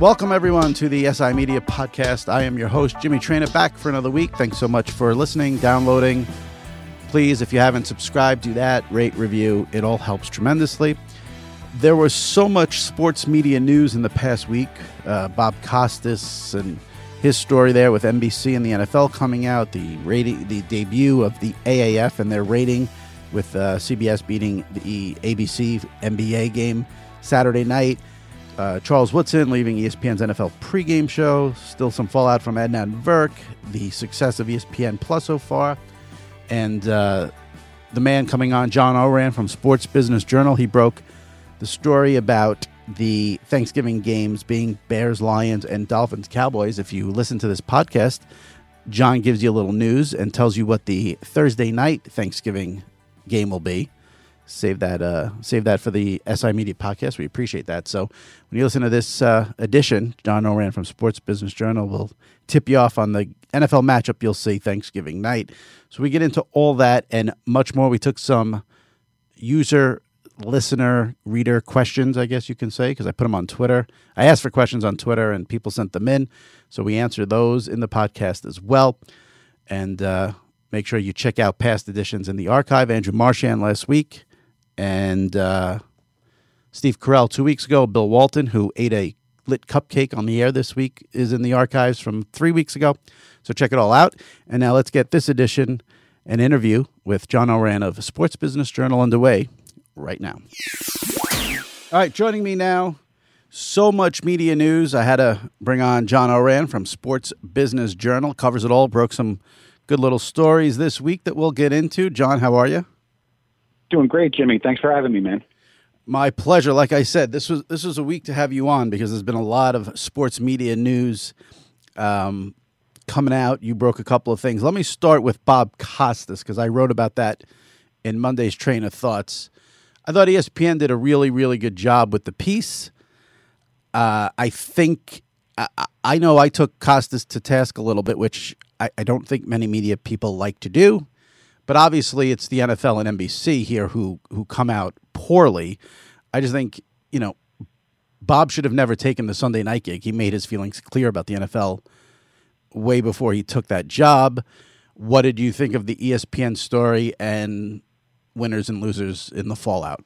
Welcome, everyone, to the SI Media Podcast. I am your host, Jimmy Traina, back for another week. Thanks so much for listening, downloading. Please, if you haven't subscribed, do that, rate, review. It all helps tremendously. There was so much sports media news in the past week. Uh, Bob Costas and his story there with NBC and the NFL coming out, the rating, the debut of the AAF and their rating with uh, CBS beating the ABC NBA game Saturday night. Uh, Charles Woodson leaving ESPN's NFL pregame show. Still some fallout from Adnan Virk. The success of ESPN Plus so far. And uh, the man coming on, John Ourand from Sports Business Journal. He broke the story about the Thanksgiving games being Bears, Lions, and Dolphins, Cowboys. If you listen to this podcast, John gives you a little news and tells you what the Thursday night Thanksgiving game will be save that uh, save that for the SI Media podcast. We appreciate that. So when you listen to this uh, edition, John Ourand from Sports Business Journal will tip you off on the NFL matchup you'll see Thanksgiving night. So we get into all that and much more. We took some user listener reader questions i guess you can say because i put them on twitter i asked for questions on twitter and people sent them in so we answer those in the podcast as well and uh, make sure you check out past editions in the archive andrew marchand last week and uh, Steve Carell two weeks ago. Bill Walton, who ate a lit cupcake on the air this week, is in the archives from three weeks ago. So check it all out. And now let's get this edition, an interview with John Ourand of Sports Business Journal underway right now. All right, joining me now. So much media news. I had to bring on John Ourand from Sports Business Journal. Covers it all. Broke some good little stories this week that we'll get into. John, how are you? Doing great, Jimmy. Thanks for having me, man. My pleasure. Like I said, this was this was a week to have you on because there's been a lot of sports media news um, coming out. You broke a couple of things. Let me start with Bob Costas because I wrote about that in Monday's Traina Thoughts. I thought ESPN did a really really good job with the piece. Uh, I think I, I know I took Costas to task a little bit, which I, I don't think many media people like to do. But obviously, it's the NFL and NBC here who who come out poorly. I just think you know Bob should have never taken the Sunday night gig. He made his feelings clear about the NFL way before he took that job. What did you think of the ESPN story and winners and losers in the fallout?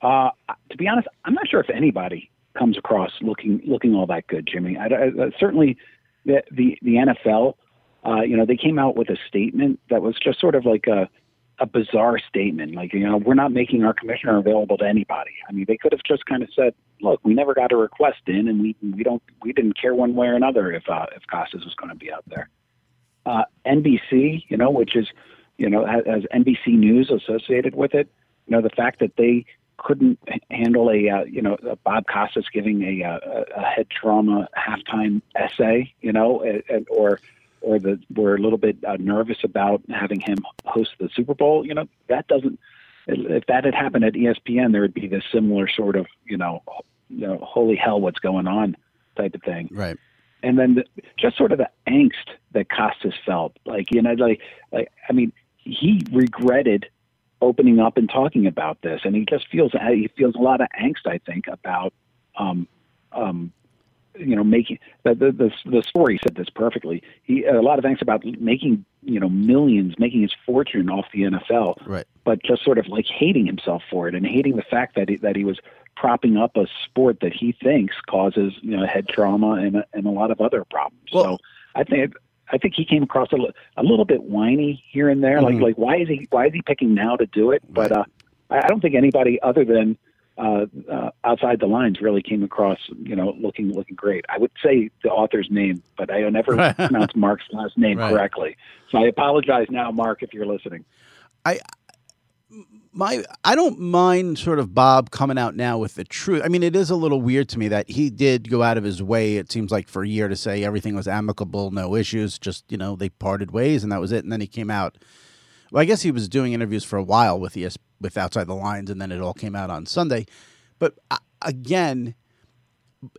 Uh, to be honest, I'm not sure if anybody comes across looking looking all that good, Jimmy. I, I, certainly, the the, the NFL, uh, you know, they came out with a statement that was just sort of like a a bizarre statement, like you know, we're not making our commissioner available to anybody. I mean, they could have just kind of said, look, we never got a request in, and we we don't we didn't care one way or another if uh, if Costas was going to be out there. Uh, NBC, you know, which is you know has, has NBC News associated with it. You know, the fact that they couldn't handle a uh, you know a Bob Costas giving a, a, a head trauma halftime essay, you know, and, or or that we're a little bit uh, nervous about having him host the Super Bowl. You know, that doesn't. If that had happened at ESPN, there would be this similar sort of you know, you know, holy hell, what's going on type of thing. Right. And then the, just sort of the angst that Costas felt, like you know, like like I mean, he regretted opening up and talking about this, and he just feels he feels a lot of angst. I think about um, um, you know making the, the the the story said this perfectly. He a lot of angst about making you know millions, making his fortune off the NFL, Right. but just sort of like hating himself for it and hating the fact that he, that he was propping up a sport that he thinks causes you know head trauma and and a lot of other problems. Well- so I think I think he came across a, a little bit whiny here and there. Like Mhm. like why is he why is he picking now to do it? But uh, I don't think anybody other than uh, uh, outside the lines really came across you know looking looking great. I would say the author's name, but I never pronounce Mark's last name Right. correctly. So I apologize now, Mark, if you're listening. I my I don't mind sort of Bob coming out now with the truth. I mean, it is a little weird to me that he did go out of his way. It seems like for a year to say everything was amicable, no issues, just you know they parted ways and that was it. And then he came out. Well, I guess he was doing interviews for a while with ES with Outside the Lines, and then it all came out on Sunday. But uh, again,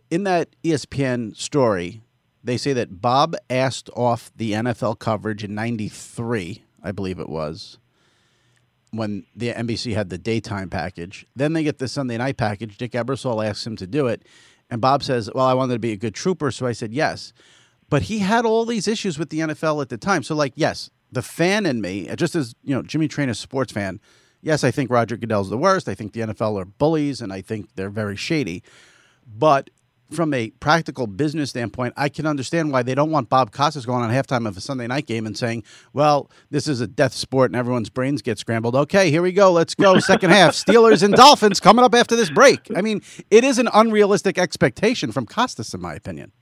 in that ESPN story, they say that Bob asked off the NFL coverage in '93, I believe it was when the NBC had the daytime package. Then they get the Sunday night package. Dick Ebersol asks him to do it. And Bob says, Well, I wanted to be a good trooper. So I said, Yes. But he had all these issues with the NFL at the time. So, like, yes, the fan in me, uh, just as, you know, Jimmy Traina's sports fan, yes, I think Roger Goodell's the worst. I think the NFL are bullies and I think they're very shady. But from a practical business standpoint, I can understand why they don't want Bob Costas going on halftime of a Sunday night game and saying, "Well, this is a death sport and everyone's brains get scrambled." Okay, here we go. Let's go. Second half. Steelers and Dolphins coming up after this break. I mean, it is an unrealistic expectation from Costas, in my opinion.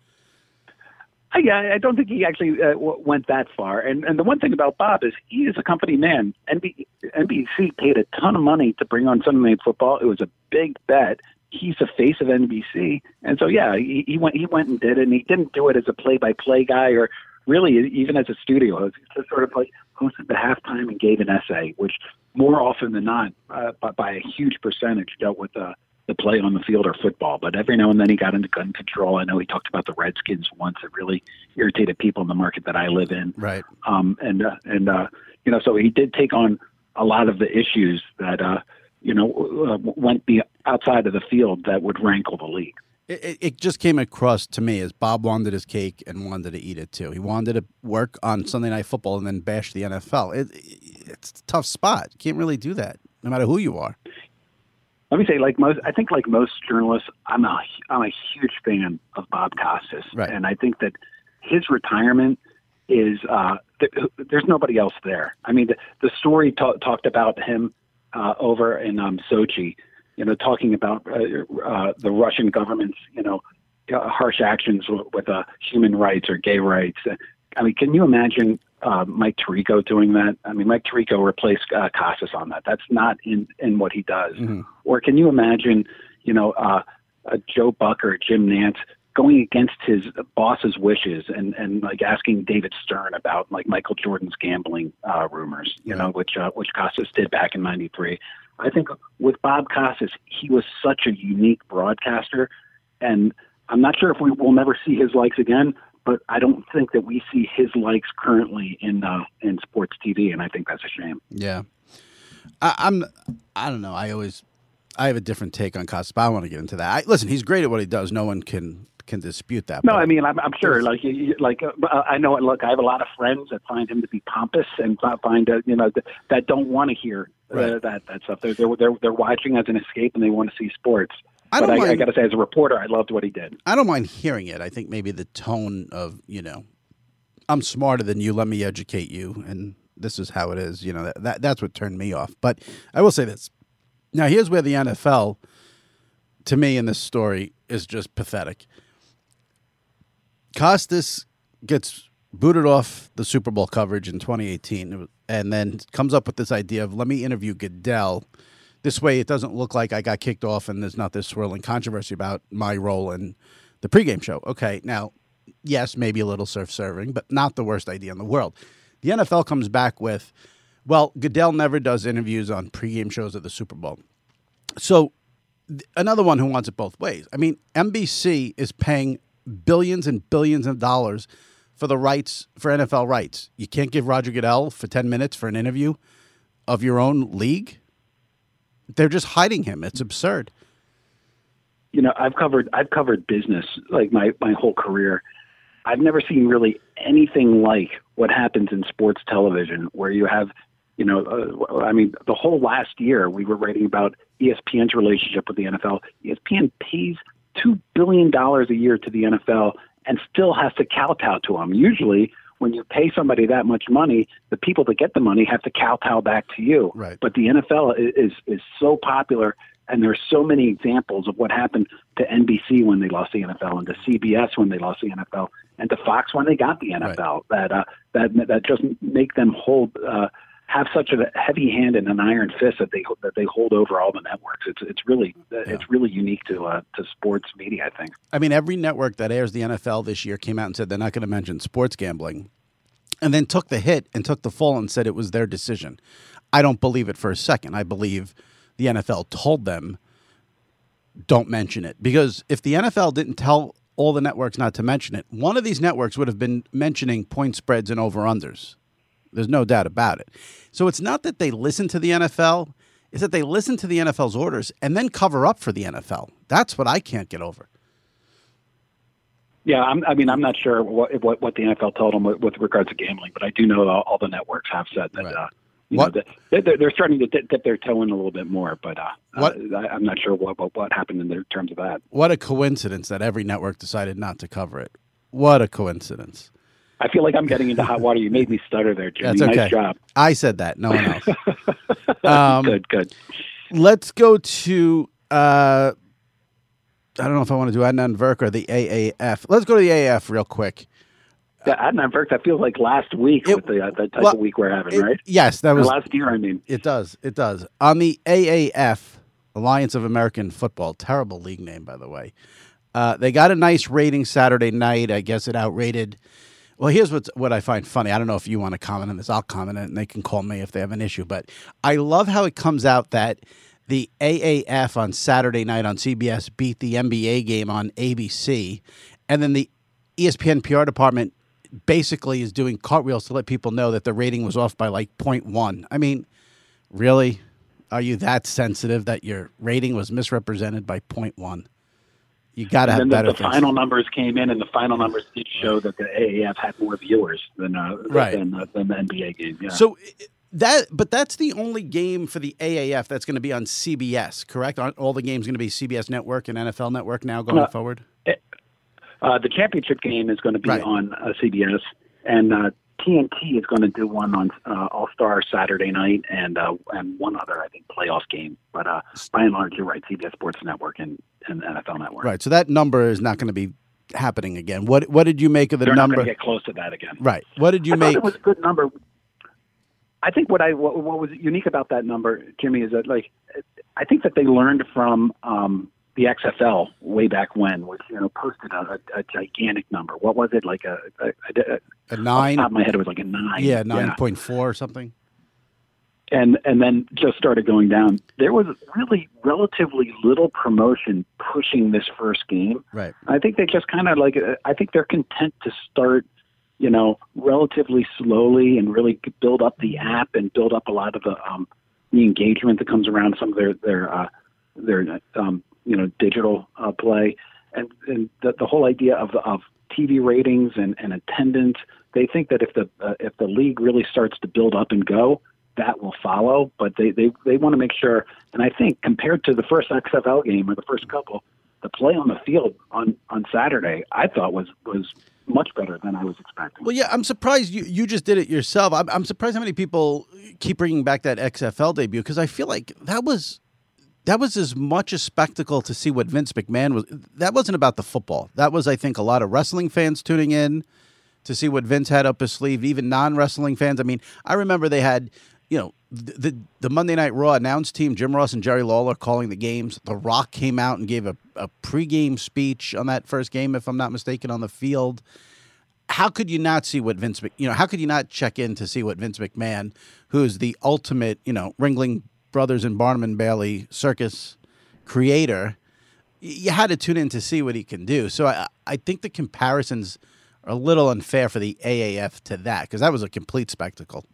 I, I don't think he actually uh, went that far. And and the one thing about Bob is he is a company man. NB- NBC paid a ton of money to bring on Sunday Night Football. It was a big bet. He's the face of NBC, and so yeah, he, he went he went and did it. And he didn't do it as a play-by-play guy or really even as a studio host. Just sort of like hosted the halftime and gave an essay, which more often than not, uh, by, by a huge percentage, dealt with uh, the play on the field or football. But every now and then he got into gun control. I know he talked about the Redskins once. It really irritated people in the market that I live in. Right. Um, and uh, and uh, you know, so he did take on a lot of the issues that uh, you know uh, went be outside of the field that would rankle the league. It, it- just came across to me as Bob wanted his cake and wanted to eat it too. He wanted to work on Sunday Night Football and then bash the NFL. It, it's a tough spot. You can't really do that, no matter who you are. Let me say, like most, I think like most journalists, I'm a I'm a huge fan of Bob Costas, Right. and I think that his retirement is uh, th- there's nobody else there. I mean, the, the story ta- talked about him uh, over in um, Sochi, you know, talking about uh, uh, the Russian government's you know uh, harsh actions with, with uh, human rights or gay rights. I mean, can you imagine uh, Mike Tirico doing that? I mean, Mike Tirico replaced uh, Costas on that. That's not in, in what he does. Or can you imagine, you know, uh, uh, Joe Buck or Jim Nantz going against his boss's wishes and, and like asking David Stern about like Michael Jordan's gambling uh, rumors, you know, which uh, which Costas did back in '93. I think with Bob Costas, he was such a unique broadcaster, and I'm not sure if we will never see his likes again. But I don't think that we see his likes currently in uh, in sports TV, and I think that's a shame. Yeah, I, I'm. I don't know. I always. I have a different take on Costas, but I want to get into that. I, listen, he's great at what he does. No one can can dispute that. No, I mean, I'm, I'm sure. Like, you- like uh, I know. Look, I have a lot of friends that find him to be pompous and find, uh, you know, th- that don't want to hear uh, Right. that that stuff. They're, they're they're they're watching as an escape and they want to see sports. I don't I, I got to say, as a reporter, I loved what he did. I don't mind hearing it. I think maybe the tone of you know, I'm smarter than you. Let me educate you, and this is how it is. You know that, that that's what turned me off. But I will say this. Now here's where the NFL, to me, in this story is just pathetic. Costas gets booted off the Super Bowl coverage in 2018, and then comes up with this idea of let me interview Goodell. This way, it doesn't look like I got kicked off, and there's not this swirling controversy about my role in the pregame show. Okay, now yes, maybe a little surf serving, but not the worst idea in the world. The NFL comes back with, well, Goodell never does interviews on pregame shows at the Super Bowl. So th- another one who wants it both ways. I mean, NBC is paying billions and billions of dollars for the rights for NFL rights. You can't give Roger Goodell for 10 minutes for an interview of your own league. They're just hiding him. It's absurd. You know, I've covered I've covered business like my my whole career. I've never seen really anything like what happens in sports television, where you have, you know, uh, I mean, the whole last year we were writing about ESPN's relationship with the NFL. ESPN pays two billion dollars a year to the NFL and still has to kowtow to them. Usually, when you pay somebody that much money, the people that get the money have to kowtow back to you. Right. But the NFL is is so popular, and there's so many examples of what happened to NBC when they lost the NFL, and to CBS when they lost the NFL, and to Fox when they got the NFL. That uh, that that just make them hold. Uh, have such a heavy hand and an iron fist that they that they hold over all the networks. It's it's really it's really unique to uh, to sports media. I think. I mean, every network that airs the NFL this year came out and said they're not going to mention sports gambling, and then took the hit and took the fall and said it was their decision. I don't believe it for a second. I believe the NFL told them don't mention it because if the NFL didn't tell all the networks not to mention it, one of these networks would have been mentioning point spreads and over unders. There's no doubt about it. So it's not that they listen to the NFL, it's that they listen to the NFL's orders and then cover up for the NFL. That's what I can't get over. Yeah, I'm, I mean, I'm not sure what, what what the NFL told them with, with regards to gambling, but I do know all, all the networks have said that. Right. Uh, you What- know, they're, they're starting to dip, their toe in a little bit more, but uh, What- uh, I, I'm not sure what, what what happened in their terms of that. What a coincidence that every network decided not to cover it. What a coincidence. I feel like I'm getting into hot water. You made me stutter there, Jimmy. That's okay. Nice job. I said that, no one else. um, good, good. let's go to uh, I don't know if I want to do Adnan Virk or the AAF. Let's go to the AAF real quick. Yeah, Adnan Virk, that feels like last week It- with the, uh, the type well, of week we're having, It- right? Yes, that Or was last year, I mean. It does. It does. On the AAF, Alliance of American Football, terrible league name, by the way. Uh, they got a nice rating Saturday night. I guess it outrated. Well, here's what's, what I find funny. I don't know if you want to comment on this. I'll comment it, and they can call me if they have an issue. But I love how it comes out that the AAF on Saturday night on CBS beat the NBA game on ABC, and then the ESPN PR department basically is doing cartwheels to let people know that the rating was off by like 0.1. I mean, really? Are you that sensitive that your rating was misrepresented by 0.1? You got to have better the, the final numbers came in, and the final numbers did show that the AAF had more viewers than uh, Right. than, uh, than the NBA game. Yeah. So that, but that's the only game for the AAF that's going to be on CBS, correct? Aren't all the games going to be CBS Network and NFL Network now going No. forward? Uh, the championship game is going to be Right. on uh, CBS, and uh, TNT is going to do one on uh, All Star Saturday night, and uh, and one other I think playoff game. But uh, by and large, you're right. CBS Sports Network and, and NFL Network. Right. So that number is not going to be happening again. What What did you make of the They're not number? going to get close to that again. right. What did you I make? it was a good number. I think what I what, what was unique about that number, Jimmy, is that like I think that they learned from um, the XFL way back when, which you know posted a, a, a gigantic number. What was it like a, a, a, a nine? top of my head, it was like a nine. Yeah, nine point four or something. And and then just started going down. There was really relatively little promotion pushing this first game. Right. I think they just kind of like. uh, I think they're content to start, you know, relatively slowly and really build up the app and build up a lot of the um, the engagement that comes around some of their their uh, their um, you know digital uh, play and and the, the whole idea of of TV ratings and, and attendance. They think that if the uh, if the league really starts to build up and go, that will follow. But they they they want to make sure. And I think compared to the first XFL game or the first couple, the play on the field on on Saturday, I thought was was much better than I was expecting. Well, yeah, I'm surprised you, you just did it yourself. I'm, I'm surprised how many people keep bringing back that XFL debut because I feel like that was that was as much a spectacle to see what Vince McMahon was. That wasn't about the football. That was, I think, a lot of wrestling fans tuning in to see what Vince had up his sleeve. Even non wrestling fans. I mean, I remember they had you know, the the Monday Night Raw announced team, Jim Ross and Jerry Lawler calling the games. The Rock came out and gave a, a pregame speech on that first game, if I'm not mistaken, on the field. How could you not see what Vince, you know, how could you not check in to see what Vince McMahon, who is the ultimate, you know, Ringling Brothers and Barnum and Bailey circus creator, you had to tune in to see what he can do. So I, I think the comparisons are a little unfair for the AAF to that because that was a complete spectacle.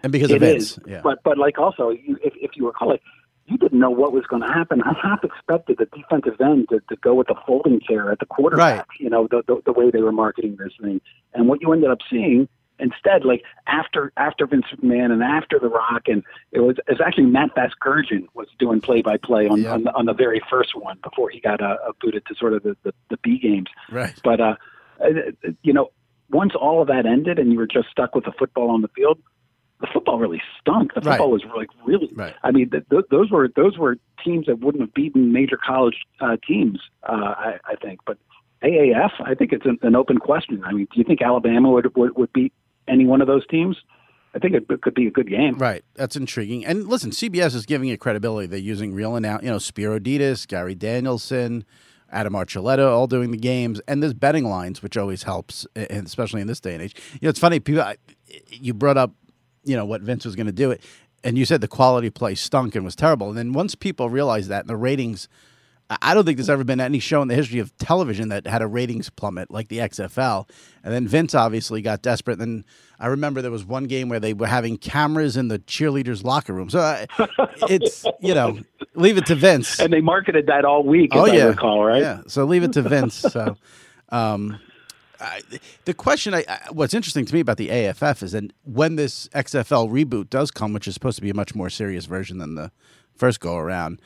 And because it of is. yeah. But but like also, you, if if you recall, like you didn't know what was going to happen. I half expected the defensive end to, to go with the folding chair at the quarterback. Right. You know the, the the way they were marketing this thing, and what you ended up seeing instead, like after after Vince McMahon and after The Rock, and it was it's actually Matt Vasgersian was doing play by play on on the, on the very first one before he got uh, booted to sort of the, the the B games. Right. But uh, uh, you know, once all of that ended and you were just stuck with the football on the field, the football really stunk. The Right. football was like really. Right. I mean, th- th- those were those were teams that wouldn't have beaten major college uh, teams. Uh, I, I think, but AAF, I think it's an, an open question. I mean, do you think Alabama would would, would beat any one of those teams? I think it, could be a good game. Right. That's intriguing. And listen, CBS is giving it credibility. They're using real announce, you know, Spero Dedes, Gary Danielson, Adam Archuleta, all doing the games, and there's betting lines, which always helps, and especially in this day and age. You know, it's funny. People, I- you brought up, you know, what Vince was going to do it, and you said the quality play stunk and was terrible. And then once people realized that, and the ratings. I- I don't think there's ever been any show in the history of television that had a ratings plummet like the XFL. And then Vince obviously got desperate. And I remember there was one game where they were having cameras in the cheerleaders' locker room. So uh, it's, you know, leave it to Vince. And they marketed that all week, as oh, I yeah. recall, right? Yeah. So leave it to Vince. So, um, I, the question, I, I, what's interesting to me about the AFF is that when this XFL reboot does come, which is supposed to be a much more serious version than the first go around,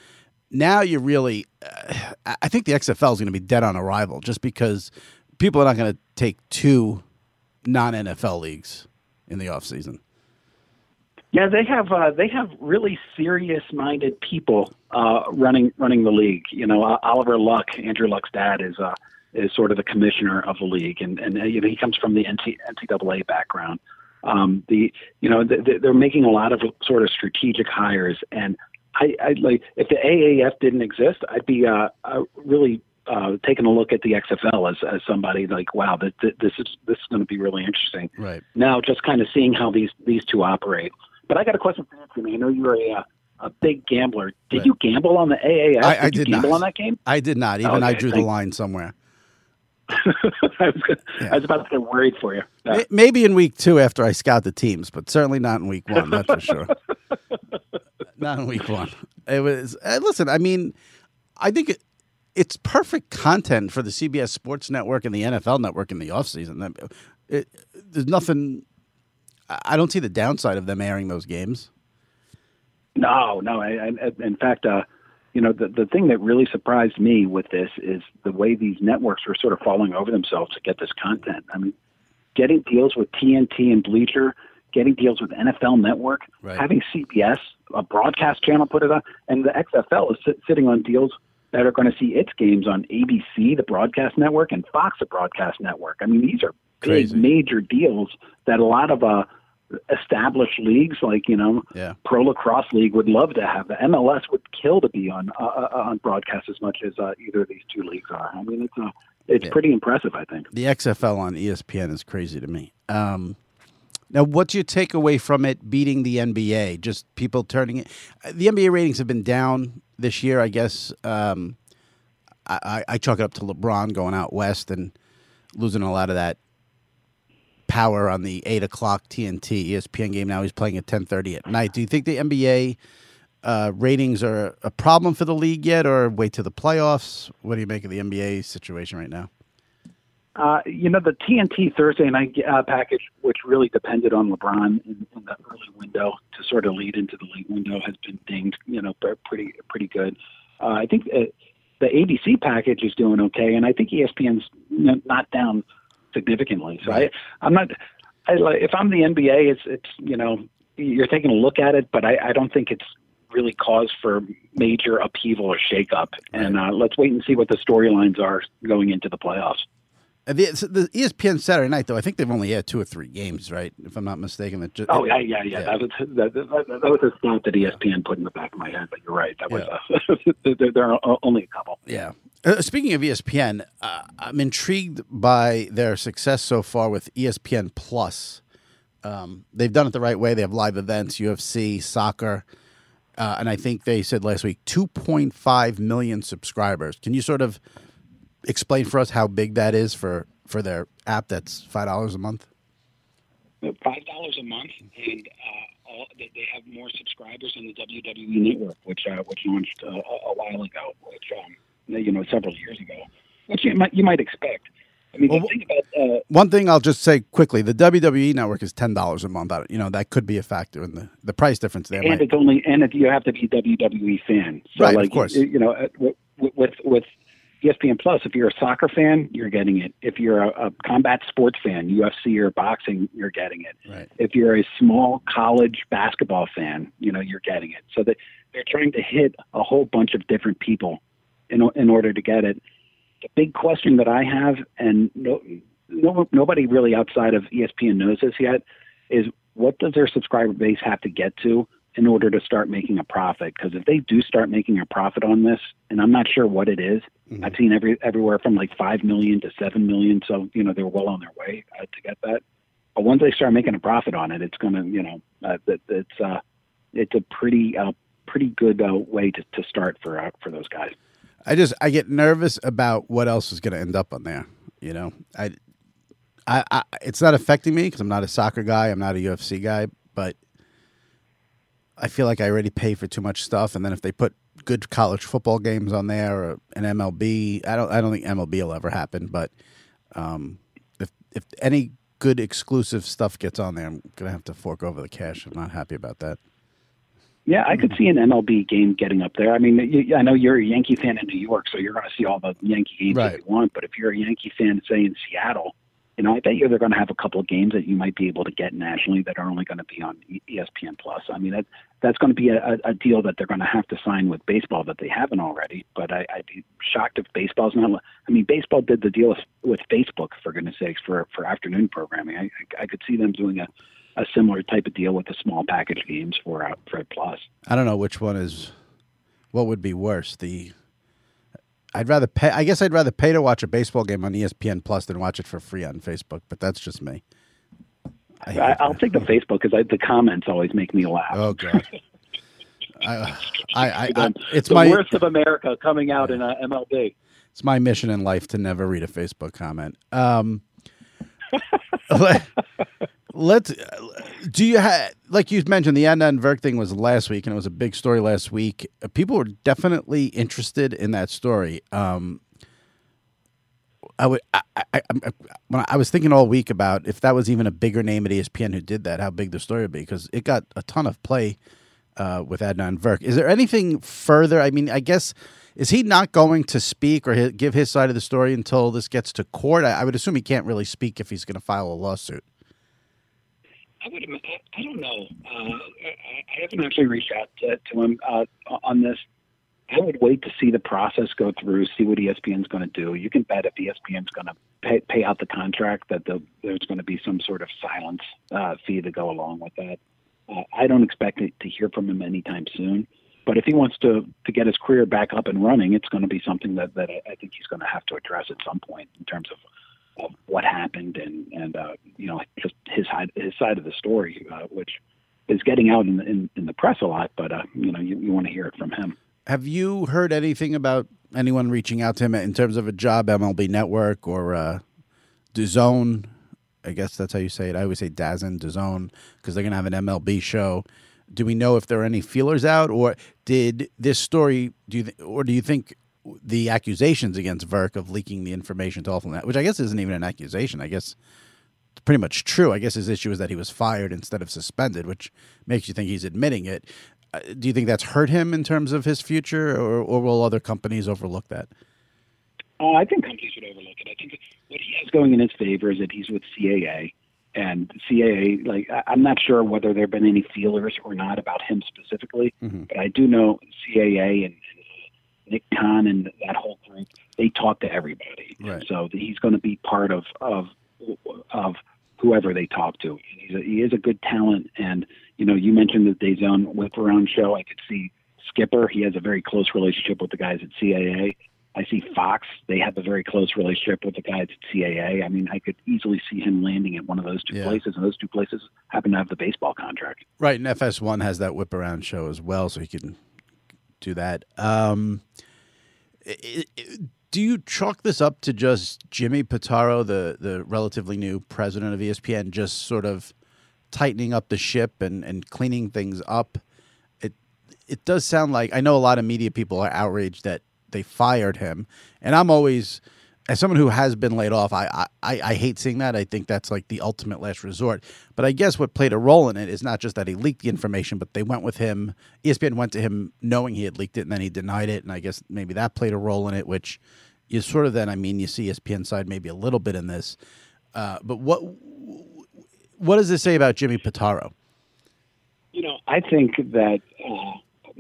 now you really, uh, I think the XFL is going to be dead on arrival just because people are not going to take two non NFL leagues in the offseason. Yeah, they have uh, they have really serious-minded people uh, running running the league. You know, uh, Oliver Luck, Andrew Luck's dad, is uh, is sort of the commissioner of the league, and and uh, you know, he comes from the NCAA background. Um, the you know th- th- they're making a lot of sort of strategic hires, and I, I like if the AAF didn't exist, I'd be uh, uh, really uh, taking a look at the XFL as as somebody like, wow, that that this is this is going to be really interesting Right. now just kind of seeing how these these two operate. But I got a question for you, Jimmy. I know you're a uh, a big gambler. Did Right. you gamble on the AAF? I- I you did gamble not. on that game? I did not. Even I Okay, drew the line somewhere. I was gonna, I was about to get worried for you. Uh, Maybe in week two after I scout the teams, but certainly not in week one. That's for sure. not in week one. It was. Uh, listen, I mean, I think it, it's perfect content for the CBS Sports Network and the NFL Network in the offseason. That- It, there's nothing. I I don't see the downside of them airing those games. No, no. I, I, in fact, uh, you know, the the thing that really surprised me with this is the way these networks were sort of falling over themselves to get this content. I mean, getting deals with TNT and Bleacher, getting deals with NFL Network, Right. having CBS, a broadcast channel, put it on, and the XFL is sit, sitting on deals that are going to see its games on ABC, the broadcast network, and Fox, the broadcast network. I mean, these are big, Crazy. major deals that a lot of uh, established leagues, like you know, Yeah. Pro Lacrosse League, would love to have. The MLS would kill to be on uh, uh, on broadcast as much as uh, either of these two leagues are. I mean, it's uh, it's Yeah. pretty impressive, I think. The XFL on ESPN is crazy to me. Um, now, what's your takeaway from it beating the NBA? Just people turning it. The NBA ratings have been down this year, I guess. Um, I, I, I chalk it up to LeBron going out west and losing a lot of that power on the eight o'clock TNT ESPN game. Now he's playing at ten thirty at night. Do you think the NBA uh, ratings are a problem for the league yet, or wait to the playoffs? What do you make of the NBA situation right now? Uh, you know, the TNT Thursday night uh, package, which really depended on LeBron in, in the early window to sort of lead into the league window, has been dinged. You know, pretty pretty good. Uh, I think uh, the ABC package is doing okay, and I think ESPN's not down significantly. So I, I'm not. I, if I'm the NBA, it's it's you know you're taking a look at it, but I, I don't think it's really cause for major upheaval or shakeup. And uh, let's wait and see what the storylines are going into the playoffs. Uh, The, the ESPN Saturday night, though, I think they've only had two or three games, right? If I'm not mistaken. That just, Oh yeah, yeah, yeah. That was that, that, that was a stat that ESPN put in the back of my head. But you're right. That was uh, there, there are only a couple. Yeah. Uh, speaking of ESPN, uh, I'm intrigued by their success so far with ESPN Plus. Um, they've done it the right way. They have live events, UFC, soccer, uh, and I think they said last week 2.5 million subscribers. Can you sort of explain for us how big that is for for their app? That's five dollars a month. Five dollars a month, and uh, all, they they have more subscribers than the WWE Network, which uh, which launched uh, a a while ago, which um, you know several years ago, which you might you might expect. I mean, Well, thing about uh, One thing I'll just say quickly: the WWE network is ten dollars a month. You know that could be a factor in the the price difference there. and might- it's only and it, you have to be a WWE fan. So Right, of like, course. You know, uh, with with, with ESPN Plus, if you're a soccer fan, you're getting it. If you're a, a combat sports fan, UFC or boxing, you're getting it. Right. If you're a small college basketball fan, you know, you're getting it. So that they're trying to hit a whole bunch of different people in in order to get it. The big question that I have, and no, no nobody really outside of ESPN knows this yet, is what does their subscriber base have to get to in order to start making a profit? Because if they do start making a profit on this, and I'm not sure what it is, I've seen every everywhere from like five million to seven million. So you know they're well on their way uh, to get that. But once they start making a profit on it, it's gonna you know uh, that it's uh it's a pretty uh pretty good uh, way to, to start for uh, for those guys. I just I get nervous about what else is going to end up on there. You know, I, I, I it's not affecting me because I'm not a soccer guy. I'm not a UFC guy, but I feel like I already pay for too much stuff. And then if they put good college football games on there or an MLB, I don't I don't think MLB will ever happen. But um, if if any good exclusive stuff gets on there, I'm gonna have to fork over the cash. I'm not happy about that. Yeah, I could see an MLB game getting up there. I mean, you, I know you're a Yankee fan in New York, so you're going to see all the Yankee games Right. that you want. But if you're a Yankee fan, say in Seattle, you know, I bet you they're going to have a couple of games that you might be able to get nationally that are only going to be on ESPN Plus. I mean, that that's going to be a, a deal that they're going to have to sign with baseball that they haven't already. But I, I'd be shocked if baseball's not. I mean, baseball did the deal with, with Facebook for goodness sakes for for afternoon programming. I, I, I could see them doing a a similar type of deal with the small package games for uh, for Plus. I don't know which one is what would be worse. The I'd rather pay. I guess I'd rather pay to watch a baseball game on ESPN Plus than watch it for free on Facebook. But that's just me. I, I, I'll take the Facebook because the comments always make me laugh. Oh god. I, I, I, I, it's the my worst of America coming out in uh, MLB. it's my mission in life to never read a Facebook comment. Um, let's. Do you have like you mentioned the Adnan Virk thing was last week and it was a big story last week. Uh, People were definitely interested in that story. Um, I would. I, I, I, I was thinking all week about if that was even a bigger name at ESPN who did that, how big the story would be because it got a ton of play uh, with Adnan Virk. Is there anything further? I mean, I guess is he not going to speak or give his side of the story until this gets to court? I, I would assume he can't really speak if he's going to file a lawsuit. I would. I don't know. Uh, I, haven't actually reached out to, to him uh, on this. I would wait to see the process go through, see what ESPN's going to do. You can bet if ESPN's going to pay, pay out the contract that the, there's going to be some sort of silence uh, fee to go along with that. Uh, I don't expect to hear from him anytime soon. But if he wants to to get his career back up and running, it's going to be something that, that I think he's going to have to address at some point in terms of, of what happened and and uh, you know just his side his side of the story, uh, which is getting out in, in in the press a lot. But uh, you know you, you want to hear it from him. Have you heard anything about anyone reaching out to him in terms of a job, MLB Network or uh? I guess that's how you say it. I always say DAZN, DAZN, because they're going to have an MLB show. Do we know if there are any feelers out, or did this story? Do you th- or do you think the accusations against Virk of leaking the information to AwfulNet, which I guess isn't even an accusation, I guess it's pretty much true. I guess his issue is that he was fired instead of suspended, which makes you think he's admitting it. Uh, do you think that's hurt him in terms of his future, or, or will other companies overlook that? Uh, I think companies would overlook it. I think what he has going in his favor is that he's with CAA, and CAA, like I'm not sure whether there have been any feelers or not about him specifically, Mhm. but I do know CAA and, Nick Khan and that whole group, they talk to everybody. Right. So he's going to be part of of of whoever they talk to. He's a, he is a good talent, and you know, you mentioned the DAZN whip around show. I could see Skipper. He has a very close relationship with the guys at CAA. I see Fox. They have a very close relationship with the guys at CAA. I mean, I could easily see him landing at one of those two Yeah. places, and those two places happen to have the baseball contract. Right, and FS1 has that whip around show as well, so he can do that. Um, do you chalk this up to just Jimmy Pitaro, the the relatively new president of ESPN, just sort of tightening up the ship and, and cleaning things up? It it does sound like I know a lot of media people are outraged that they fired him, and I'm always as someone who has been laid off, I, I, I hate seeing that. I think that's like the ultimate last resort. But I guess what played a role in it is not just that he leaked the information, but they went with him. ESPN went to him knowing he had leaked it, and then he denied it. And I guess maybe that played a role in it, which is sort of then. I mean, you see ESPN side maybe a little bit in this. Uh, but what what does this say about Jimmy Pitaro? You know, I think that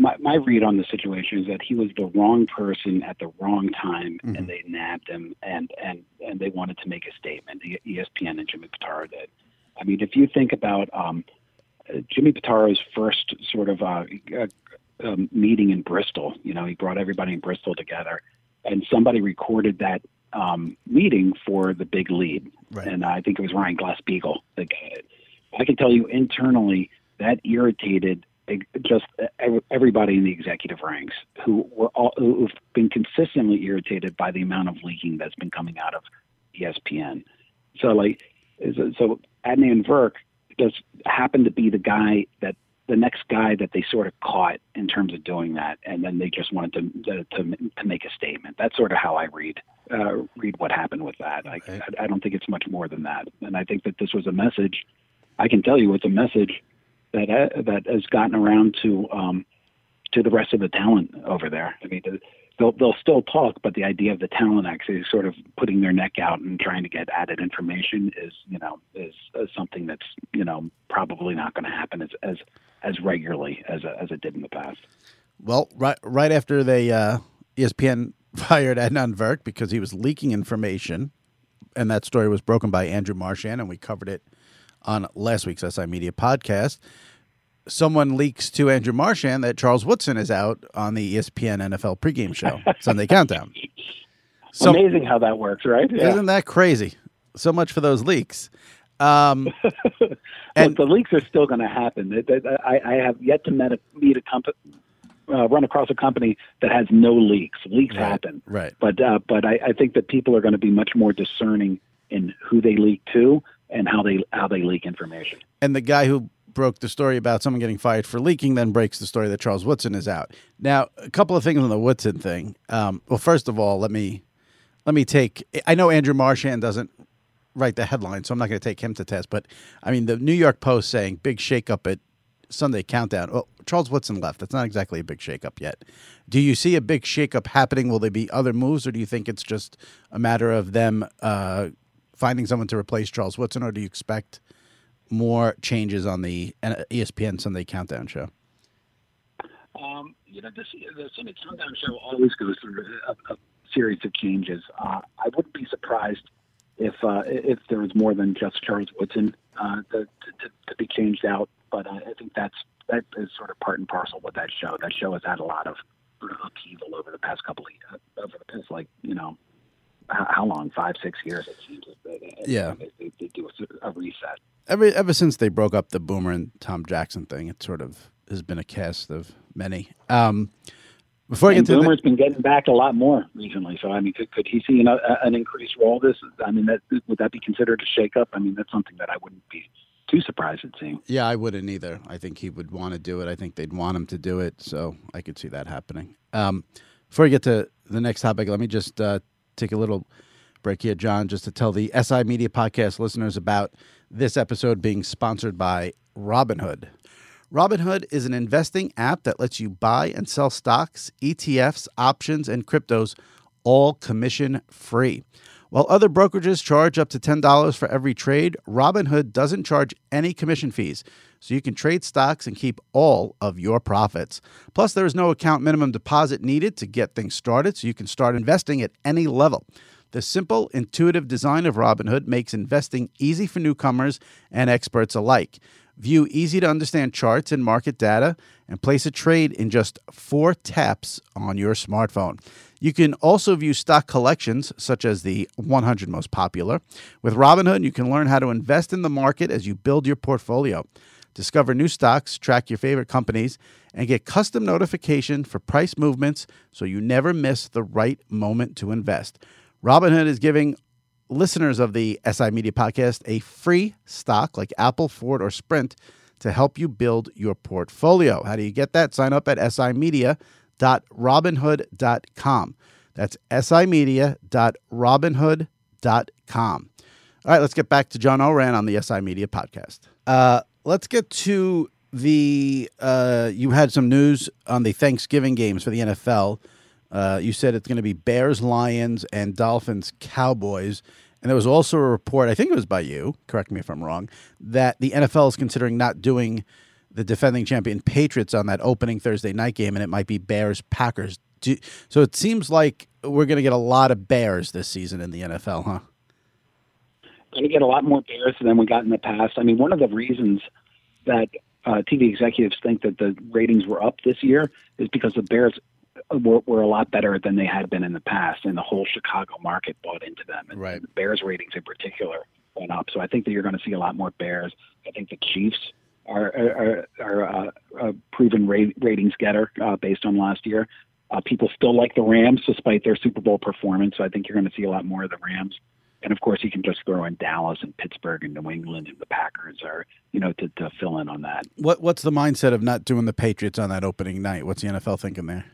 my my read on the situation is that he was the wrong person at the wrong time, and they nabbed him, and and and they wanted to make a statement. ESPN and Jimmy Pitaro did. I mean, if you think about um, uh, Jimmy Pitaro's first sort of uh, uh, um, meeting in Bristol, you know, he brought everybody in Bristol together, and somebody recorded that um, meeting for the big lead, Right. and I think it was Ryan Glasspiegel that got it. I can tell you internally that irritated just everybody in the executive ranks who were all who've been consistently irritated by the amount of leaking that's been coming out of ESPN. So like, so Adnan Virk does happen to be the guy that the next guy that they sort of caught in terms of doing that, and then they just wanted to to to, make a statement. That's sort of how I read uh, read what happened with that. I, Okay. I I don't think it's much more than that, and I think that this was a message. I can tell you it's a message that uh, that has gotten around to um, to the rest of the talent over there. I mean, they'll they'll still talk, but the idea of the talent actually sort of putting their neck out and trying to get added information is you know is, is something that's you know probably not going to happen as as as regularly as as it did in the past. Well, right right after they uh, ESPN fired Adnan Virk because he was leaking information, and that story was broken by Andrew Marchand, and we covered it on last week's SI Media podcast. Someone leaks to Andrew Marchand that Charles Woodson is out on the ESPN NFL pregame show Sunday Countdown. So Amazing how that works, right? Yeah. isn't that crazy? So much for those leaks. Um, and the leaks are still going to happen. I, I have yet to met a, meet a company, uh, run across a company that has no leaks. Leaks Right, happen, right. But uh, but I, I think that people are going to be much more discerning in who they leak to and how they how they leak information. and the guy who broke the story about someone getting fired for leaking then breaks the story that Charles Woodson is out. Now, a couple of things on the Woodson thing. Um, well, first of all, let me let me take. I know Andrew Marchand doesn't write the headline, so I'm not going to take him to test. But I mean, the New York Post saying big shakeup at Sunday Countdown. Well, Charles Woodson left. That's not exactly a big shakeup yet. Do you see a big shakeup happening? Will there be other moves, or do you think it's just a matter of them uh, finding someone to replace Charles Woodson, or do you expect more changes on the uh, ESPN Sunday Countdown show? Um, you know, this, the Sunday Countdown show always goes through a, a series of changes. Uh, I wouldn't be surprised if uh, if there was more than just Charles Woodson uh, to, to, to be changed out. But I think that's that is sort of part and parcel with that show. That show has had a lot of sort of upheaval over the past couple of over the past like you know how, how long five six years it seems. Yeah. they, they, do a, a reset. Ever ever since they broke up the Boomer and Tom Jackson thing, it sort of has been a cast of many. Um, before I get to the, Boomer's been getting back a lot more recently. So I mean, could, could he see an, a, an increased role? This, I mean, that would that be considered a shakeup? I mean, that's something that I wouldn't be too surprised at seeing. Yeah, I wouldn't either. I think he would want to do it. I think they'd want him to do it. So I could see that happening. Um, before we get to the next topic, let me just uh, take a little break here, John, just to tell the SI Media Podcast listeners about this episode being sponsored by Robinhood. Robinhood is an investing app that lets you buy and sell stocks, ETFs, options, and cryptos all commission free. While other brokerages charge up to $10 for every trade, Robinhood doesn't charge any commission fees. so you can trade stocks and keep all of your profits. Plus, there is no account minimum deposit needed to get things started, so you can start investing at any level. The simple, intuitive design of Robinhood makes investing easy for newcomers and experts alike. View easy to understand charts and market data and place a trade in just four taps on your smartphone. You can also view stock collections, such as the 100 most popular. With Robinhood, you can learn how to invest in the market as you build your portfolio. Discover new stocks, track your favorite companies, and get custom notification for price movements so you never miss the right moment to invest. Robinhood is giving listeners of the SI Media podcast a free stock like Apple, Ford, or Sprint to help you build your portfolio. How do you get that? Sign up at simedia.robinhood.com. That's simedia.robinhood.com. All right, let's get back to John Ourand on the SI Media podcast. Uh, let's get to the. Uh, you had some news on the Thanksgiving games for the NFL. Uh, you said it's going to be Bears, Lions, and Dolphins, Cowboys. And there was also a report, I think it was by you, correct me if I'm wrong, that the NFL is considering not doing the defending champion Patriots on that opening Thursday night game, and it might be Bears, Packers. Do, so it seems like we're going to get a lot of Bears this season in the NFL, huh? Going to get a lot more Bears than we got in the past. I mean, one of the reasons that uh, TV executives think that the ratings were up this year is because the Bears were, were a lot better than they had been in the past, and the whole Chicago market bought into them. And right. the Bears ratings in particular went up. So I think that you're going to see a lot more Bears. I think the Chiefs are are, are uh, a proven rate, ratings getter uh, based on last year. Uh, people still like the Rams despite their Super Bowl performance. So I think you're going to see a lot more of the Rams. And of course, you can just throw in Dallas and Pittsburgh and New England and the Packers are, you know, to, to fill in on that. What What's the mindset of not doing the Patriots on that opening night? What's the NFL thinking there?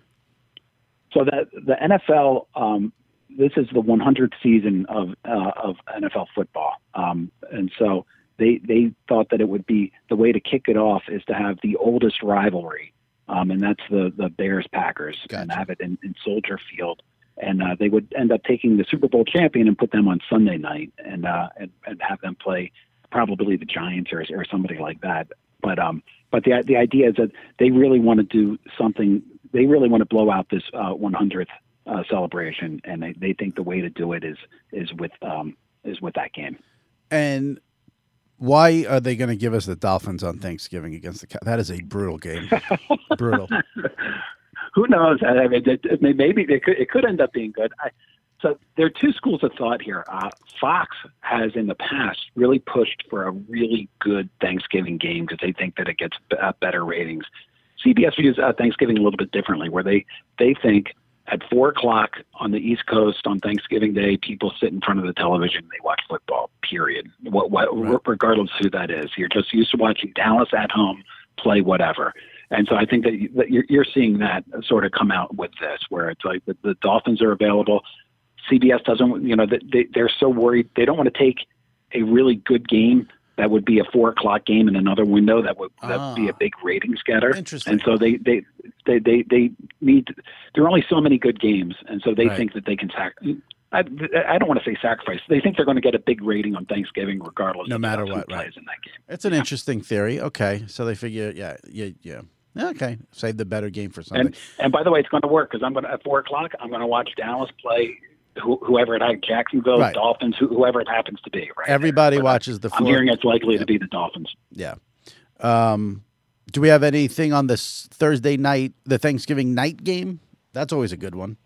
So that the NFL, um, this is the 100th season of uh, of NFL football, um, and so they they thought that it would be the way to kick it off is to have the oldest rivalry, um, and that's the the Bears Packers, Gotcha. and have it in, in Soldier Field, and uh, they would end up taking the Super Bowl champion and put them on Sunday night, and uh, and, and have them play probably the Giants or or somebody like that. But um, but the the idea is that they really want to do something. They really want to blow out this uh, 100th uh, celebration, and they, they think the way to do it is is with um, is with that game. And why are they going to give us the Dolphins on Thanksgiving against the Cow? That is a brutal game. brutal. Who knows? I mean, maybe it could it could end up being good. I, so there are two schools of thought here. Uh, Fox has in the past really pushed for a really good Thanksgiving game because they think that it gets b- uh, better ratings. CBS views uh, Thanksgiving a little bit differently, where they they think at four o'clock on the East Coast on Thanksgiving Day, people sit in front of the television and they watch football. Period. What, what, Right. regardless who that is, you're just used to watching Dallas at home play whatever. And so I think that, you, that you're, you're seeing that sort of come out with this, where it's like the, the Dolphins are available. CBS doesn't, you know, they, they're so worried. They don't want to take a really good game that would be a four o'clock game in another window that would that would be a Ah. big ratings getter. Interesting. And so they they they they, they need. There are only so many good games, and so they Right. think that they can sac. I, I don't want to say sacrifice. They think they're going to get a big rating on Thanksgiving, regardless. No of matter what, plays right. in that game. It's an interesting theory. Okay, so they figure, yeah, yeah, yeah. Okay, save the better game for Sunday. And and by the way, it's going to work because I'm going to at four o'clock. I'm going to watch Dallas play who, whoever it had, Jacksonville, Right. Dolphins, who, whoever it happens to be. Right. Everybody But, uh, watches the I'm hearing it's likely Yeah. to be the Dolphins. Yeah. Um, do we have anything on this Thursday night, the Thanksgiving night game? That's always a good one.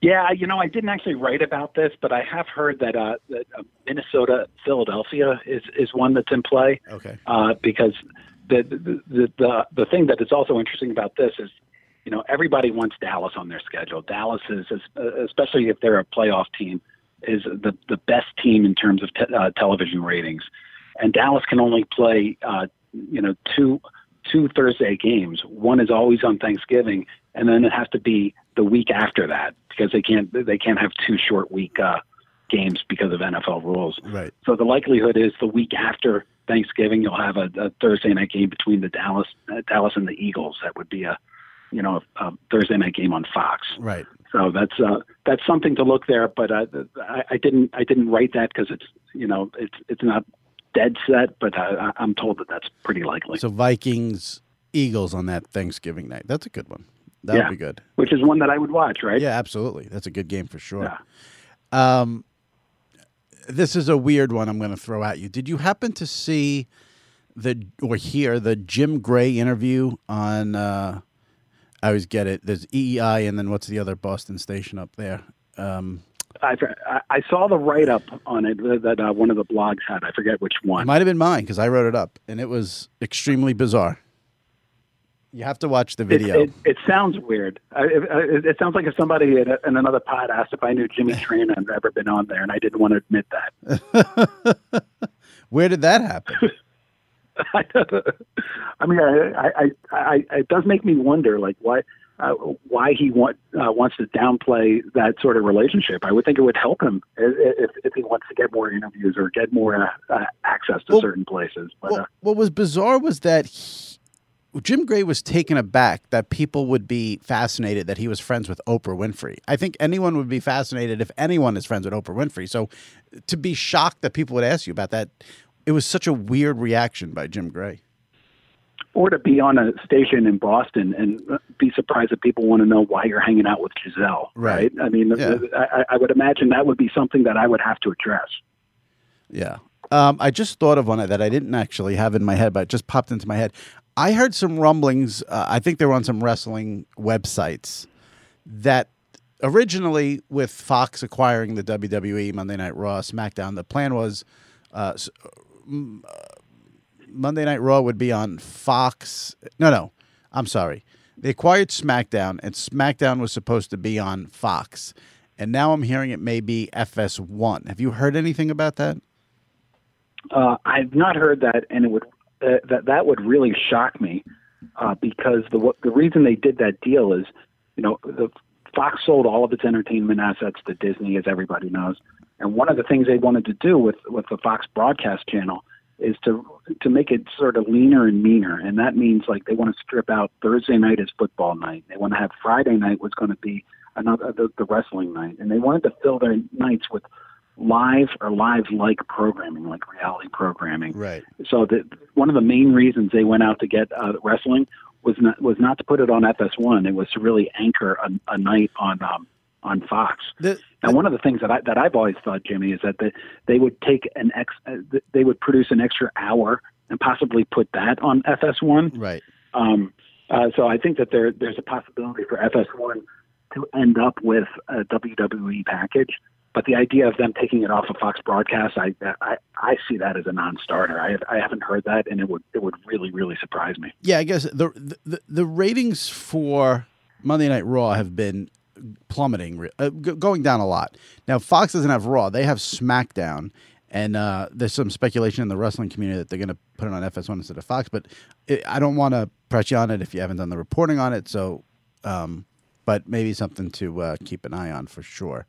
Yeah, you know, I didn't actually write about this, but I have heard that, uh, that uh, Minnesota Philadelphia is is one that's in play. Okay. uh, because the, the the the the thing that is also interesting about this is, you know, everybody wants Dallas on their schedule. Dallas is, uh, especially if they're a playoff team, is the the best team in terms of te- uh, television ratings, and Dallas can only play, uh, you know, two two Thursday games. One is always on Thanksgiving, and then it has to be the week after that because they can't they can't have two short week uh, games because of NFL rules. Right. So the likelihood is the week after Thanksgiving, you'll have a, a Thursday night game between the Dallas uh, Dallas and the Eagles. That would be a you know a, a Thursday night game on Fox. Right. So that's uh, that's something to look there. But uh, I, I didn't I didn't write that because it's you know it's it's not dead set, but I, I'm told that that's pretty likely. So Vikings, Eagles on that Thanksgiving night. That's a good one. That Yeah. would be good. Which is one that I would watch, right? Yeah, absolutely. That's a good game for sure. Yeah. Um, this is a weird one I'm going to throw at you. Did you happen to see the or hear the Jim Gray interview on? Uh, I always get it. There's EEI, and then what's the other Boston station up there? Um, I, I- saw the write up on it that uh, one of the blogs had. I forget which one. it might have been mine because I wrote it up, and it was extremely bizarre. You have to watch the video. it, it sounds weird. I- It, it sounds like if somebody in, a, in another pod asked if I knew Jimmy Traina and ever been on there, and I didn't want to admit that. Where did that happen? I mean, I, I, I, I, it does make me wonder, like why, uh, why he want, uh, wants to downplay that sort of relationship. I would think it would help him if, if, he wants to get more interviews or get more uh, uh, access to Well- certain places. But Well, uh, what was bizarre was that he, Jim Gray was taken aback that people would be fascinated that he was friends with Oprah Winfrey. I think anyone would be fascinated if anyone is friends with Oprah Winfrey. So to be shocked that people would ask you about that, it was such a weird reaction by Jim Gray. or to be on a station in Boston and be surprised that people want to know why you're hanging out with Gisele, Right. right? I mean, Yeah. I, I would imagine that would be something that I would have to address. Yeah. Um, I just thought of one that I didn't actually have in my head, but it just popped into my head. I heard some rumblings. Uh, I think they were on some wrestling websites that originally, with Fox acquiring the WWE Monday Night Raw, SmackDown, the plan was uh, Monday Night Raw would be on Fox. No, no, I'm sorry. They acquired SmackDown, and SmackDown was supposed to be on Fox. And now I'm hearing it may be FS1. Have you heard anything about that? Uh, I've not heard that, and it would uh, that that would really shock me uh, because the the reason they did that deal is, you know, the Fox sold all of its entertainment assets to Disney, as everybody knows, and one of the things they wanted to do with with the Fox broadcast channel is to to make it sort of leaner and meaner, and that means like they want to strip out Thursday night as football night. They want to have Friday night was going to be another the, the wrestling night, and they wanted to fill their nights with live or live like programming, like reality programming. Right. So the, one of the main reasons they went out to get uh, wrestling was not was not to put it on FS1. It was to really anchor a, a night on um, on Fox. The, And one of the things that I that I've always thought, Jimmy, is that they they would take an ex uh, they would produce an extra hour and possibly put that on FS1. right. Um, uh, so I think that there there's a possibility for FS1 to end up with a WWE package. But the idea of them taking it off of Fox broadcast, I I, I see that as a non-starter. I I haven't heard that, and it would it would really really surprise me. Yeah, I guess the, the the ratings for Monday Night Raw have been plummeting, uh, g- going down a lot. Now Fox doesn't have Raw; they have SmackDown, and uh, there's some speculation in the wrestling community that they're going to put it on FS1 instead of Fox. But it, I don't want to press you on it if you haven't done the reporting on it. So, um, but maybe something to uh, keep an eye on for sure.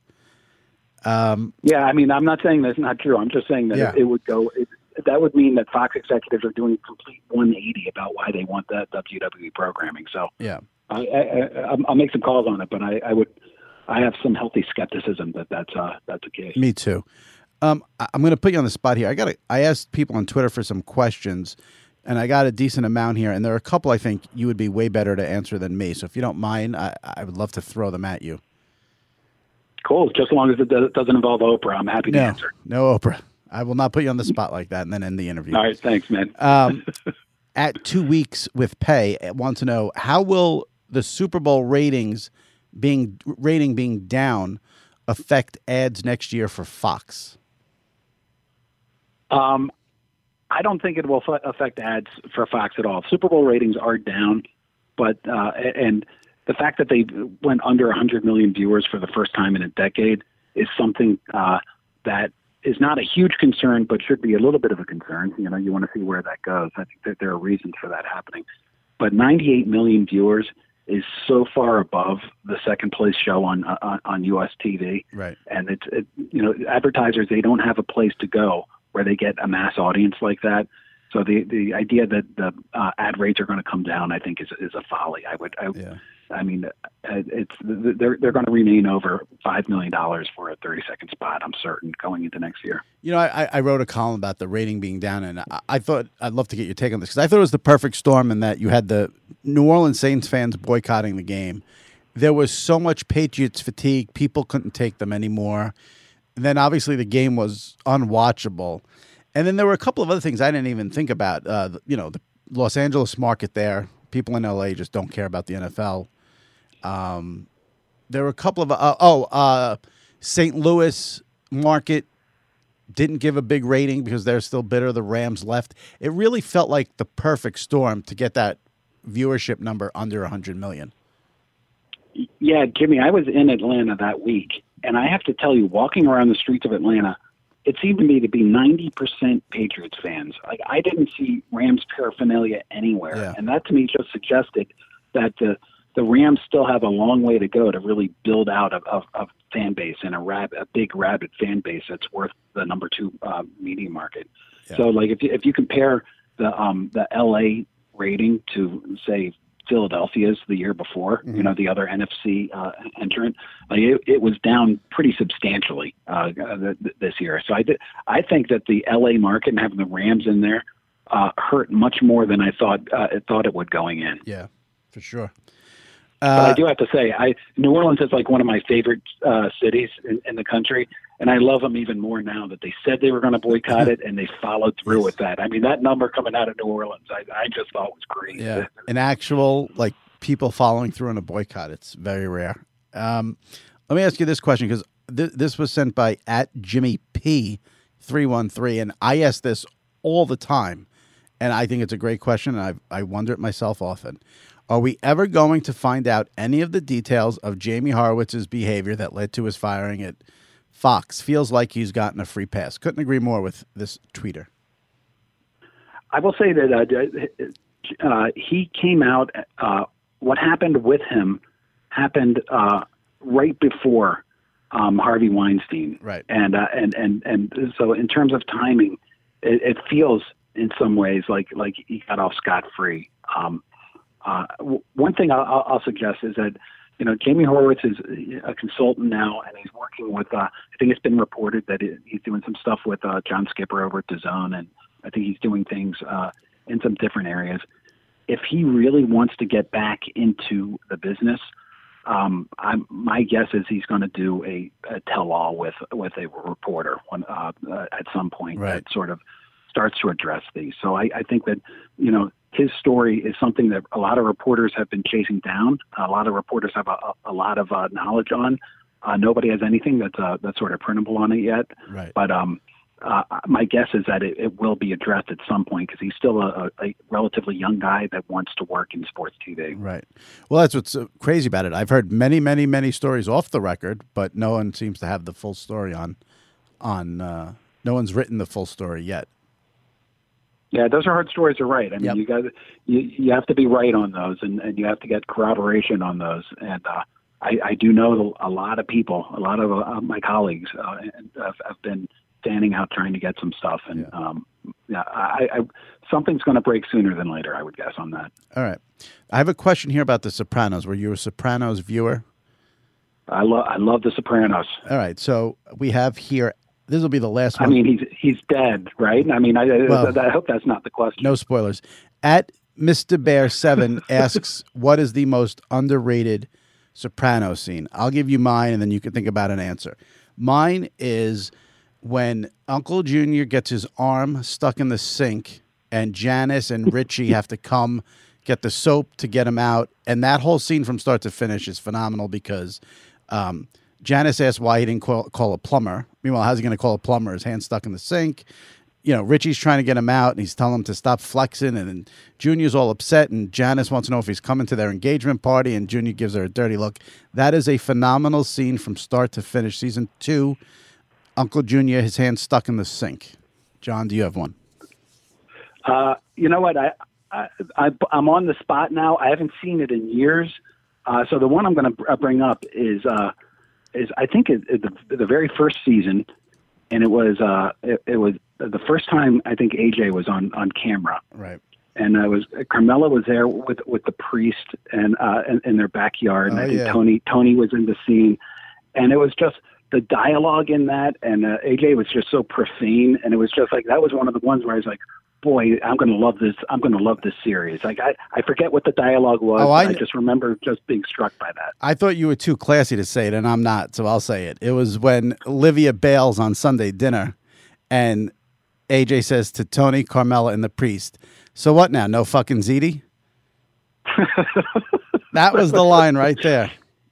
Yeah, I mean, I'm not saying that's not true. I'm just saying that Yeah. it, it would go. It, that would mean that Fox executives are doing a complete 180 about why they want that WWE programming. So Yeah. I, I, I, I'll- I'll make some calls on it, but I, I would. I have some healthy skepticism that that's uh, that's the case. Me too. Um, I'm going to put you on the spot here. I got. I asked people on Twitter for some questions, and I got a decent amount here. And there are a couple I think you would be way better to answer than me. So if you don't mind, I, I would love to throw them at you. Cool. Just as long as it doesn't involve Oprah, I'm happy to No, answer. no Oprah. I will not put you on the spot like that and then end the interview. All right. Thanks, man. Um, at two weeks with pay, I want to know how will the Super Bowl ratings being rating being down affect ads next year for Fox? Um, I don't think it will affect ads for Fox at all. Super Bowl ratings are down, but uh, and the fact that they went under 100 million viewers for the first time in a decade is something uh, that is not a huge concern, but should be a little bit of a concern. You know, you want to see where that goes. I think that there are reasons for that happening. But 98 million viewers is so far above the second place show on on, on US TV Right. and it's it, you know advertisers they don't have a place to go where they get a mass audience like that. So the the idea that the uh, ad rates are going to come down, I think, is is a folly. I would, I, Yeah. I mean, uh, it's they're they're going to remain over five million dollars for a 30 second spot. I'm certain going into next year. You know, I, I wrote a column about the rating being down, and I, I thought I'd love to get your take on this because I thought it was the perfect storm in that you had the New Orleans Saints fans boycotting the game. There was so much Patriots fatigue; people couldn't take them anymore. And then obviously the game was unwatchable. And then there were a couple of other things I didn't even think about. Uh, you know, the Los Angeles market there. People in LA just don't care about the NFL. Um, there were a couple of uh, oh uh, St. Louis market didn't give a big rating because they're still bitter. The Rams left. It really felt like the perfect storm to get that viewership number under 100 million. Yeah, Jimmy, I was in Atlanta that week, and I have to tell you, walking around the streets of Atlanta, it seemed to me to be 90% Patriots fans. Like I didn't see Rams paraphernalia anywhere, Yeah. and that to me just suggested that the the Rams still have a long way to go to really build out a, a, a fan base and a rab, a big rabid fan base that's worth the number two uh, media market. So like if you, if you compare the um the LA rating to say Philadelphia's the year before, you know the other NFC uh, entrant, like it, it was down pretty substantially uh, th- th- this year. So I th- I think that the LA market and having the Rams in there uh, hurt much more than I thought uh, thought it would going in. Yeah, for sure. But Uh, I do have to say, I New Orleans is like one of my favorite uh, cities in, in the country, and I love them even more now that they said they were going to boycott it and they followed through with that. I mean, that number coming out of New Orleans, I, I just thought was great. yeah, an actual like people following through on a boycott. It's very rare. Um, let me ask you this question because th- this was sent by at Jimmy P three one three, and I ask this all the time, and I think it's a great question, and I I wonder it myself often. Are we ever going to find out any of the details of Jamie Horowitz's behavior that led to his firing at Fox? Feels like he's gotten a free pass. Couldn't agree more with this tweeter. I will say that uh, uh, he came out. Uh, what happened with him happened uh, right before um, Harvey Weinstein, Right. And uh, and and and so in terms of timing, it, it feels in some ways like like he got off scot free. Um, uh, w- one thing I'll I'll suggest is that you know Jamie Horowitz is a consultant now, and he's working with. Uh, I think it's been reported that he- he's doing some stuff with uh, John Skipper over at DAZN, and I think he's doing things uh, in some different areas. If he really wants to get back into the business, um, I'm, my guess is he's going to do a, a tell-all with with a reporter when, uh, uh, at some point Right. that sort of starts to address these. So I, I think that you know his story is something that a lot of reporters have been chasing down. A lot of reporters have a, a, lot of uh, knowledge on. Uh, nobody has anything that's uh, that's sort of printable on it yet. Right. But um, uh, my guess is that it, it will be addressed at some point because he's still a, a, a relatively young guy that wants to work in sports TV. Right. Well, that's what's uh, crazy about it. I've heard many, many, many stories off the record, but no one seems to have the full story on. On uh, no one's written the full story yet. Yeah, those are hard stories to write. I mean, Yep. you got you you have to be right on those, and, and you have to get corroboration on those. And uh, I, I do know a lot of people, a lot of uh, my colleagues uh, have, have been standing out trying to get some stuff. And um, yeah, I, I something's going to break sooner than later. I would guess on that. All right. I have a question here about The Sopranos. Were you a Sopranos viewer? I love I love The Sopranos. All right. So we have here. This will be the last one. I mean, he's he's dead, right? I mean, I, I- I hope that's not the question. no spoilers. At Mr. Bear Seven asks, "What is the most underrated Soprano scene?" I'll give you mine, and then you can think about an answer. Mine is when Uncle Junior gets his arm stuck in the sink, and Janice and Richie have to come get the soap to get him out, and that whole scene from start to finish is phenomenal because. Um, Janice asks why he didn't call, call a plumber. Meanwhile, how's he going to call a plumber? His hand stuck in the sink you know, Richie's trying to get him out and he's telling him to stop flexing. And Junior's all upset. And Janice wants to know if he's coming to their engagement party. And Junior gives her a dirty look. That is a phenomenal scene from start to finish. Season two, Uncle Junior, his hand stuck in the sink. John, do you have one? Uh, you know what? I, I, I I'm on the spot now. I haven't seen it in years. Uh, so the one I'm going to bring up is uh, is I think it, it, the the very first season, and it was uh, it, it was the first time I think AJ was on on camera, Right. and I was Carmela was there with with the priest and uh, in, in their backyard, and Oh, I think yeah. Tony Tony was in the scene, and it was just the dialogue in that, and uh, AJ was just so profane, and it was just like that was one of the ones where I was like. Boy, I'm going to love this. I'm going to love this series. Like I, I forget what the dialogue was. Oh, I- I just remember just being struck by that. I thought you were too classy to say it, and I'm not, so I'll say it. It was when Olivia bails on Sunday dinner, and AJ says to Tony, Carmela, and the priest, "So what now? No fucking ziti." that was the line right there,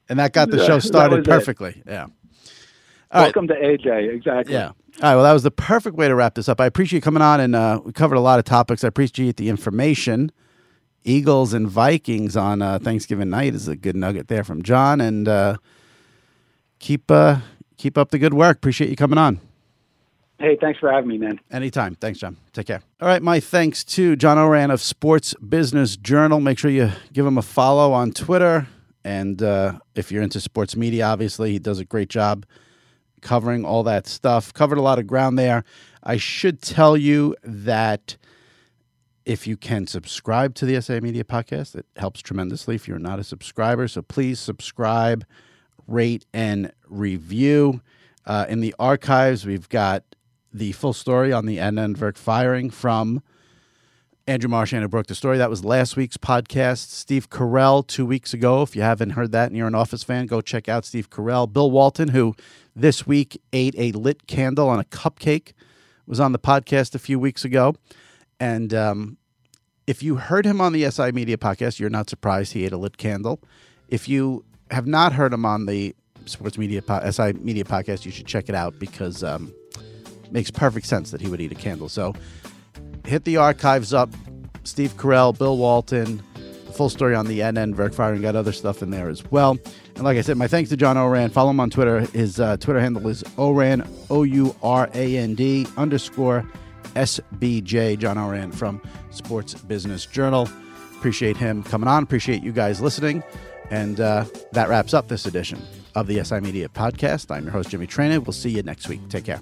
and that got the show started was it. perfectly. Yeah. All right. Welcome to AJ. Exactly. Yeah. All right. Well, that was the perfect way to wrap this up. I appreciate you coming on, and uh, we covered a lot of topics. I appreciate the information. Eagles and Vikings on uh, Thanksgiving night is a good nugget there from John, and uh, keep uh, keep up the good work. Appreciate you coming on. Hey, thanks for having me, man. Anytime. Thanks, John. Take care. All right. My thanks to John Ourand of Sports Business Journal. Make sure you give him a follow on Twitter. And uh, if you're into sports media, obviously, he does a great job covering all that stuff. Covered a lot of ground there. I should tell you that if you can subscribe to the SI Media Podcast, it helps tremendously if you're not a subscriber. So please subscribe, rate, and review. Uh, in the archives, we've got the full story on the Adnan Virk firing from Andrew Marchand who broke the story. That was last week's podcast. Steve Carell, two weeks ago. If you haven't heard that and you're an Office fan, go check out Steve Carell. Bill Walton, who this week ate a lit candle on a cupcake, was on the podcast a few weeks ago. And um, if you heard him on the SI Media podcast, you're not surprised he ate a lit candle. If you have not heard him on the Sports Media po- SI Media podcast, you should check it out because um, it makes perfect sense that he would eat a candle. So hit the archives up. Steve Carell, Bill Walton, the full story on the Adnan Virk fire, and got other stuff in there as well. And like I said, my thanks to John Ourand. Follow him on Twitter. His uh, Twitter handle is Ourand, O U R A N D underscore SBJ. John Ourand from Sports Business Journal. Appreciate him coming on. Appreciate you guys listening. And uh, that wraps up this edition of the SI Media Podcast. I'm your host, Jimmy Traina. We'll see you next week. Take care.